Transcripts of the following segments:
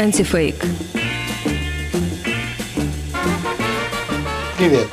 Антифейк. Привет,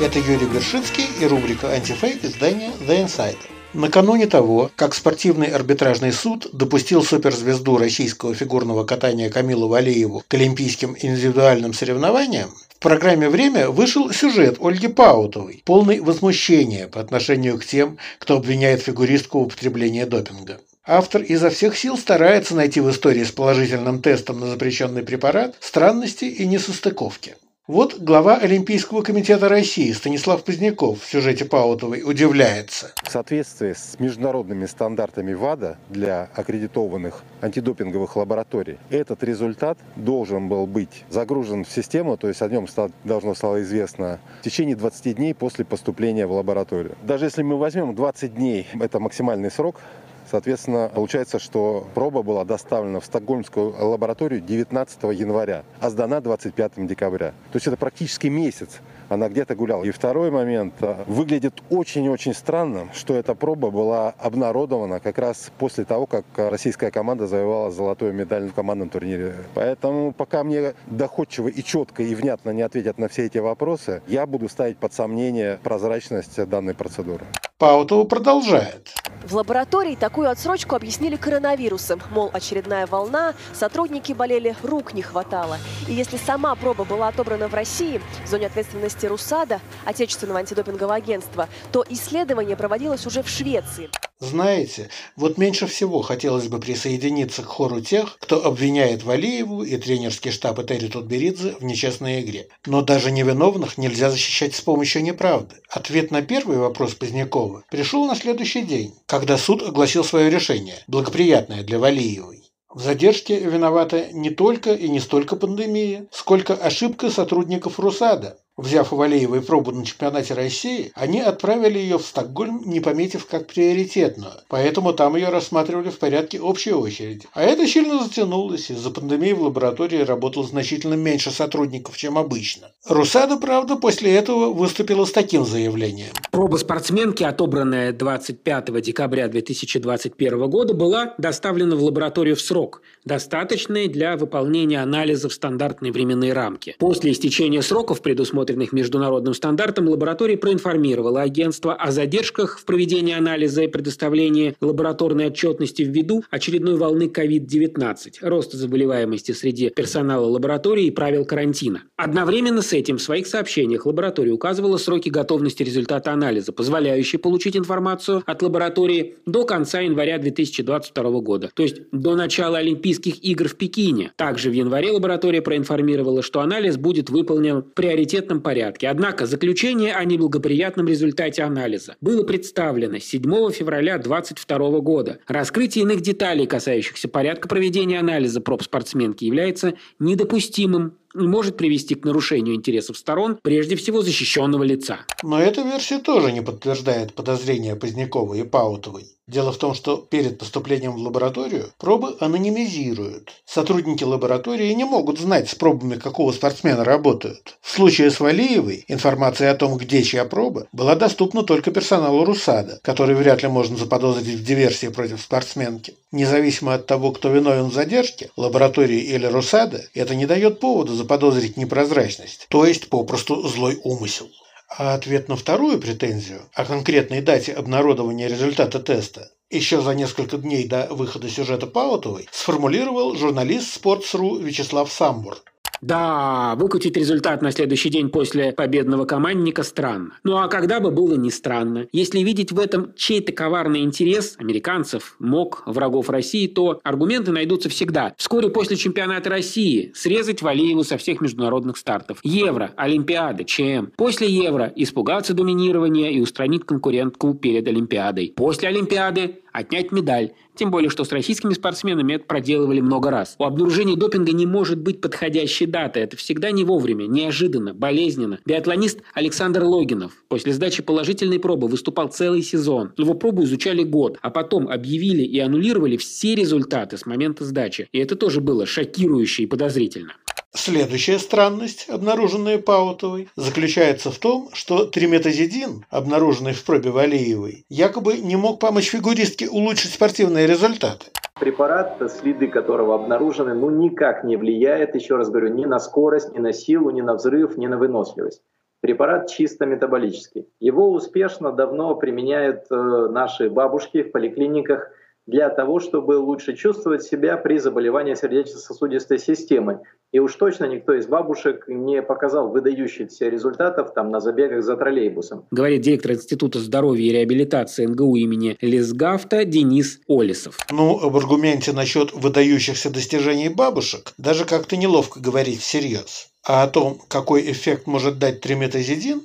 это Юрий Вершицкий и рубрика «Антифейк» издания «The Insider». Накануне того, как спортивный арбитражный суд допустил суперзвезду российского фигурного катания Камилу Валееву к олимпийским индивидуальным соревнованиям, в программе «Время» вышел сюжет Ольги Паутовой, полный возмущения по отношению к тем, кто обвиняет фигуристку в употреблении допинга. Автор изо всех сил старается найти в истории с положительным тестом на запрещенный препарат странности и несостыковки. Вот глава Олимпийского комитета России Станислав Поздняков в сюжете Паутовой удивляется. В соответствии с международными стандартами ВАДА для аккредитованных антидопинговых лабораторий, этот результат должен был быть загружен в систему, то есть о нем должно стало известно в течение 20 дней после поступления в лабораторию. Даже если мы возьмем 20 дней, это максимальный срок, Соответственно, получается, что проба была доставлена в Стокгольмскую лабораторию 19 января, а сдана 25 декабря. То есть это практически месяц она где-то гуляла. И второй момент. А, выглядит очень-очень странно, что эта проба была обнародована как раз после того, как российская команда завоевала золотую медаль на командном турнире. Поэтому пока мне доходчиво и четко и внятно не ответят на все эти вопросы, я буду ставить под сомнение прозрачность данной процедуры. Паутова продолжает. В лаборатории такую отсрочку объяснили коронавирусом. Мол, очередная волна, сотрудники болели, рук не хватало. И если сама проба была отобрана в России, в зоне ответственности РУСАДА, отечественного антидопингового агентства, то исследование проводилось уже в Швеции. Знаете, вот меньше всего хотелось бы присоединиться к хору тех, кто обвиняет Валиеву и тренерский штаб Этери Тутберидзе в нечестной игре. Но даже невиновных нельзя защищать с помощью неправды. Ответ на первый вопрос Позднякова пришел на следующий день, когда суд огласил свое решение, благоприятное для Валиевой. В задержке виновата не только и не столько пандемия, сколько ошибка сотрудников РУСАДА, Взяв у Валеевой пробу на чемпионате России, они отправили ее в Стокгольм, не пометив как приоритетную, поэтому там ее рассматривали в порядке общей очереди. А это сильно затянулось, из-за пандемии в лаборатории работало значительно меньше сотрудников, чем обычно. Русада, правда, после этого выступила с таким заявлением. Проба спортсменки, отобранная 25 декабря 2021 года, была доставлена в лабораторию в срок, достаточный для выполнения анализа в стандартные временные рамки. После истечения сроков, предусмотренных предусмотренных международным стандартом, лаборатория проинформировала агентство о задержках в проведении анализа и предоставлении лабораторной отчетности ввиду очередной волны COVID-19, роста заболеваемости среди персонала лаборатории и правил карантина. Одновременно с этим в своих сообщениях лаборатория указывала сроки готовности результата анализа, позволяющие получить информацию от лаборатории до конца января 2022 года, то есть до начала Олимпийских игр в Пекине. Также в январе лаборатория проинформировала, что анализ будет выполнен в приоритетном обязательном порядке. Однако заключение о неблагоприятном результате анализа было представлено 7 февраля 2022 года. Раскрытие иных деталей, касающихся порядка проведения анализа проб спортсменки, является недопустимым может привести к нарушению интересов сторон, прежде всего защищенного лица. Но эта версия тоже не подтверждает подозрения Позднякова и Паутовой. Дело в том, что перед поступлением в лабораторию пробы анонимизируют. Сотрудники лаборатории не могут знать, с пробами какого спортсмена работают. В случае с Валиевой информация о том, где чья проба, была доступна только персоналу РУСАДА, который вряд ли можно заподозрить в диверсии против спортсменки. Независимо от того, кто виновен в задержке, лаборатории или РУСАДА, это не дает повода заподозрить непрозрачность, то есть попросту злой умысел. А ответ на вторую претензию о конкретной дате обнародования результата теста еще за несколько дней до выхода сюжета Паутовой сформулировал журналист Sports.ru Вячеслав Самбур. Да, выкатить результат на следующий день после победного командника странно. Ну а когда бы было не странно? Если видеть в этом чей-то коварный интерес американцев, МОК, врагов России, то аргументы найдутся всегда. Вскоре после чемпионата России срезать Валиеву со всех международных стартов. Евро, Олимпиада, ЧМ. После Евро испугаться доминирования и устранить конкурентку перед Олимпиадой. После Олимпиады отнять медаль. Тем более, что с российскими спортсменами это проделывали много раз. У обнаружения допинга не может быть подходящей даты. Это всегда не вовремя, неожиданно, болезненно. Биатлонист Александр Логинов после сдачи положительной пробы выступал целый сезон. Его пробу изучали год, а потом объявили и аннулировали все результаты с момента сдачи. И это тоже было шокирующе и подозрительно. Следующая странность, обнаруженная Паутовой, заключается в том, что триметазидин, обнаруженный в пробе Валиевой, якобы не мог помочь фигуристке улучшить спортивные результаты. Препарат, следы которого обнаружены, ну никак не влияет, еще раз говорю, ни на скорость, ни на силу, ни на взрыв, ни на выносливость. Препарат чисто метаболический. Его успешно давно применяют э, наши бабушки в поликлиниках для того, чтобы лучше чувствовать себя при заболевании сердечно-сосудистой системы. И уж точно никто из бабушек не показал выдающихся результатов там на забегах за троллейбусом. Говорит директор Института здоровья и реабилитации НГУ имени Лесгафта Денис Олесов. Ну, об аргументе насчет выдающихся достижений бабушек даже как-то неловко говорить всерьез. А о том, какой эффект может дать триметазидин,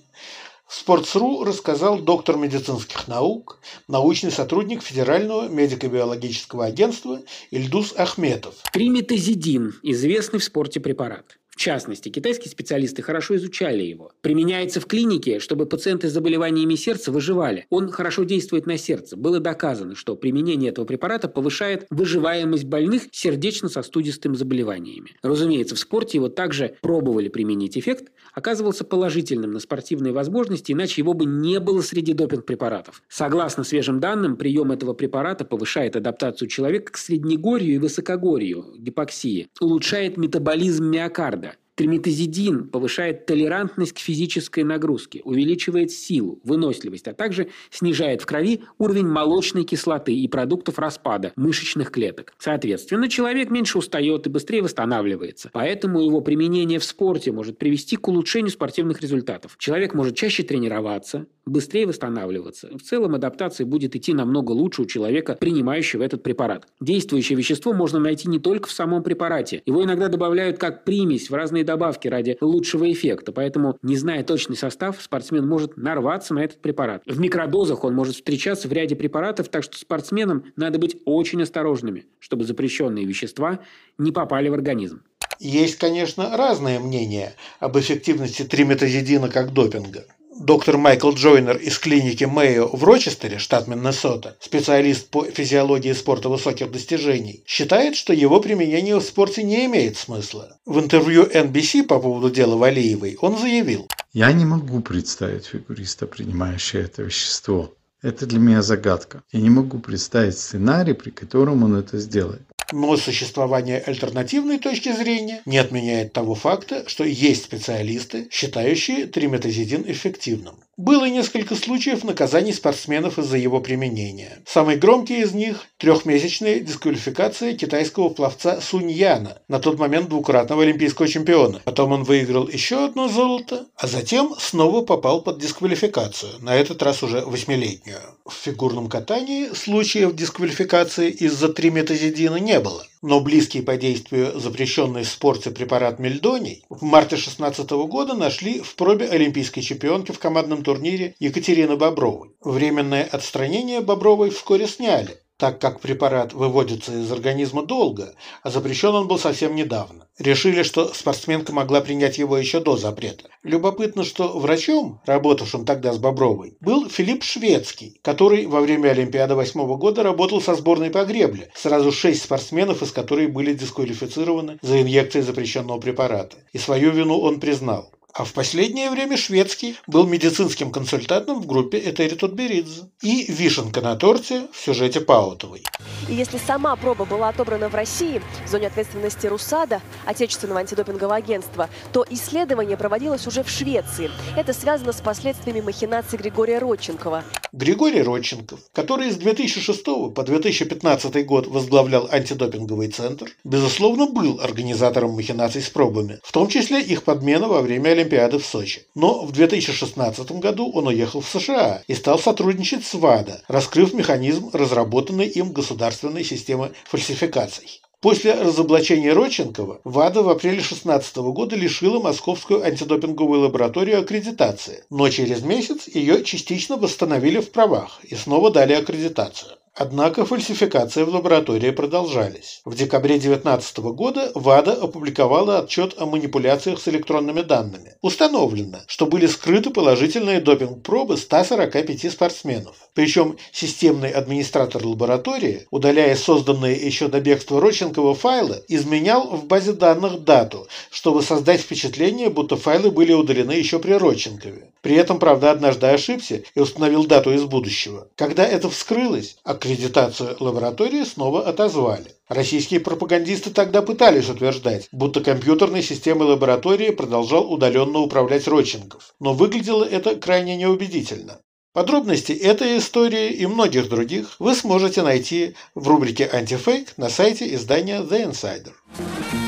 Sports.ru рассказал доктор медицинских наук, научный сотрудник Федерального медико-биологического агентства Ильдус Ахметов. Триметазидин – известный в спорте препарат. В частности, китайские специалисты хорошо изучали его. Применяется в клинике, чтобы пациенты с заболеваниями сердца выживали. Он хорошо действует на сердце. Было доказано, что применение этого препарата повышает выживаемость больных сердечно-сосудистыми заболеваниями. Разумеется, в спорте его также пробовали применить. Эффект оказывался положительным на спортивные возможности, иначе его бы не было среди допинг-препаратов. Согласно свежим данным, прием этого препарата повышает адаптацию человека к среднегорью и высокогорью, гипоксии, улучшает метаболизм миокарда, Триметазидин повышает толерантность к физической нагрузке, увеличивает силу, выносливость, а также снижает в крови уровень молочной кислоты и продуктов распада мышечных клеток. Соответственно, человек меньше устает и быстрее восстанавливается. Поэтому его применение в спорте может привести к улучшению спортивных результатов. Человек может чаще тренироваться, быстрее восстанавливаться. В целом адаптация будет идти намного лучше у человека, принимающего этот препарат. Действующее вещество можно найти не только в самом препарате. Его иногда добавляют как примесь в разные добавки ради лучшего эффекта. Поэтому, не зная точный состав, спортсмен может нарваться на этот препарат. В микродозах он может встречаться в ряде препаратов, так что спортсменам надо быть очень осторожными, чтобы запрещенные вещества не попали в организм. Есть, конечно, разные мнения об эффективности триметазидина как допинга. Доктор Майкл Джойнер из клиники Мэйо в Рочестере, штат Миннесота, специалист по физиологии спорта высоких достижений, считает, что его применение в спорте не имеет смысла. В интервью NBC по поводу дела Валиевой он заявил. «Я не могу представить фигуриста, принимающего это вещество. Это для меня загадка. Я не могу представить сценарий, при котором он это сделает. Но существование альтернативной точки зрения не отменяет того факта, что есть специалисты, считающие триметазидин эффективным. Было несколько случаев наказаний спортсменов из-за его применения. Самый громкий из них – трехмесячная дисквалификация китайского пловца Суньяна, на тот момент двукратного олимпийского чемпиона. Потом он выиграл еще одно золото, а затем снова попал под дисквалификацию, на этот раз уже восьмилетнюю. В фигурном катании случаев дисквалификации из-за триметазидина не было но близкий по действию запрещенный в спорте препарат мельдоний в марте 2016 года нашли в пробе олимпийской чемпионки в командном турнире Екатерины Бобровой. Временное отстранение Бобровой вскоре сняли, так как препарат выводится из организма долго, а запрещен он был совсем недавно. Решили, что спортсменка могла принять его еще до запрета. Любопытно, что врачом, работавшим тогда с Бобровой, был Филипп Шведский, который во время Олимпиады 8 года работал со сборной по гребле. Сразу шесть спортсменов, из которых были дисквалифицированы за инъекции запрещенного препарата. И свою вину он признал. А в последнее время шведский был медицинским консультантом в группе Этери Тутберидзе. И вишенка на торте в сюжете Паутовой. И если сама проба была отобрана в России, в зоне ответственности РУСАДА, отечественного антидопингового агентства, то исследование проводилось уже в Швеции. Это связано с последствиями махинаций Григория Родченкова. Григорий Родченков, который с 2006 по 2015 год возглавлял антидопинговый центр, безусловно, был организатором махинаций с пробами, в том числе их подмена во время Олимпиады в Сочи. Но в 2016 году он уехал в США и стал сотрудничать с ВАДА, раскрыв механизм разработанной им государственной системы фальсификаций. После разоблачения Родченкова ВАДА в апреле 2016 года лишила московскую антидопинговую лабораторию аккредитации, но через месяц ее частично восстановили в правах и снова дали аккредитацию. Однако фальсификации в лаборатории продолжались. В декабре 2019 года ВАДА опубликовала отчет о манипуляциях с электронными данными. Установлено, что были скрыты положительные допинг-пробы 145 спортсменов. Причем системный администратор лаборатории, удаляя созданные еще до бегства Рощенкова файлы, изменял в базе данных дату, чтобы создать впечатление, будто файлы были удалены еще при Родченкове. При этом, правда, однажды ошибся и установил дату из будущего. Когда это вскрылось, аккредитацию лаборатории снова отозвали. Российские пропагандисты тогда пытались утверждать, будто компьютерной системой лаборатории продолжал удаленно управлять Родченков. Но выглядело это крайне неубедительно. Подробности этой истории и многих других вы сможете найти в рубрике «Антифейк» на сайте издания The Insider.